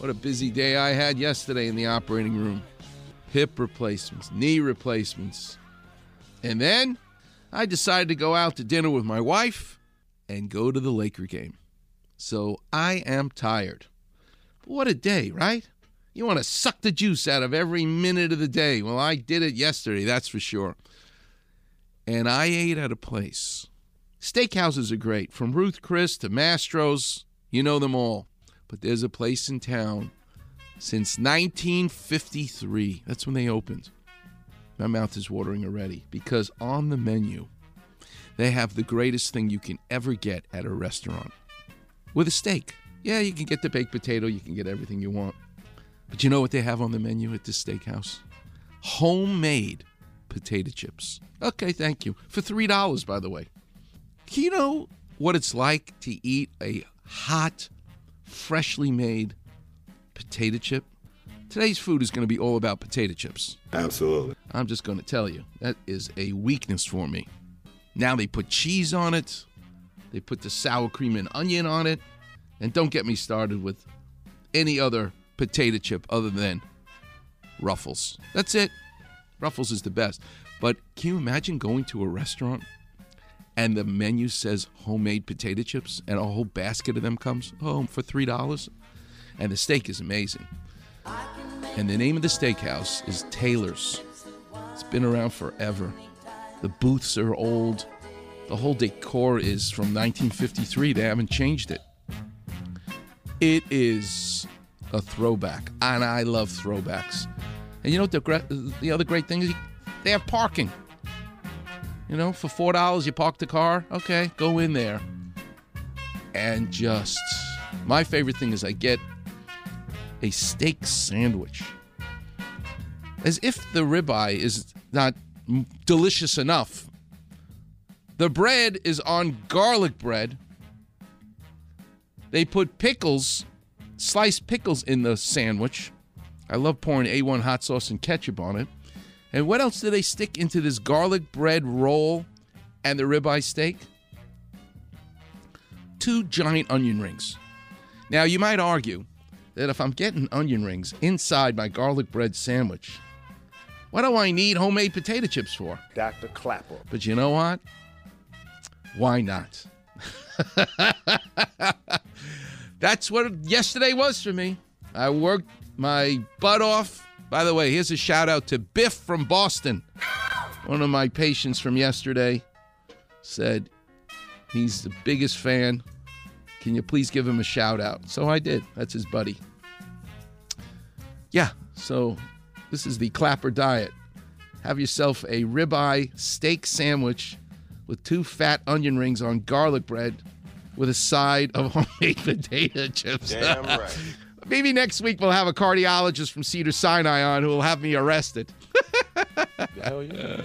What a busy day I had yesterday in the operating room. Hip replacements, knee replacements. And then I decided to go out to dinner with my wife and go to the Laker game. So I am tired. But what a day, right? You want to suck the juice out of every minute of the day. Well, I did it yesterday, that's for sure. And I ate at a place. Steakhouses are great, from Ruth Chris to Mastro's. You know them all. But there's a place in town since 1953. That's when they opened. My mouth is watering already because on the menu, they have the greatest thing you can ever get at a restaurant with a steak. Yeah, you can get the baked potato, you can get everything you want. But you know what they have on the menu at this steakhouse? Homemade potato chips. Okay, thank you. For $3, by the way. You know what it's like to eat a hot, freshly made potato chip? Today's food is going to be all about potato chips. Absolutely. I'm just going to tell you, that is a weakness for me. Now they put cheese on it, they put the sour cream and onion on it, and don't get me started with any other potato chip other than Ruffles. That's it. Ruffles is the best. But can you imagine going to a restaurant and the menu says homemade potato chips and a whole basket of them comes home for $3? And the steak is amazing. And the name of the steakhouse is Taylor's. It's been around forever. The booths are old. The whole decor is from 1953. They haven't changed it. It is a throwback, and I love throwbacks. And you know what the the other great thing is? They have parking. You know, for four dollars you park the car. Okay, go in there, and just my favorite thing is I get a steak sandwich. As if the ribeye is not delicious enough. The bread is on garlic bread. They put pickles, sliced pickles in the sandwich. I love pouring A1 hot sauce and ketchup on it. And what else do they stick into this garlic bread roll and the ribeye steak? Two giant onion rings. Now, you might argue that if I'm getting onion rings inside my garlic bread sandwich, what do I need homemade potato chips for? Dr. Clapper. But you know what? Why not? That's what yesterday was for me. I worked my butt off. By the way, here's a shout out to Biff from Boston. One of my patients from yesterday said he's the biggest fan. Can you please give him a shout out? So I did. That's his buddy. Yeah, so this is the Clapper diet. Have yourself a ribeye steak sandwich with two fat onion rings on garlic bread with a side of homemade potato chips. Damn right. Maybe next week we'll have a cardiologist from Cedar Sinai on who will have me arrested. Hell yeah.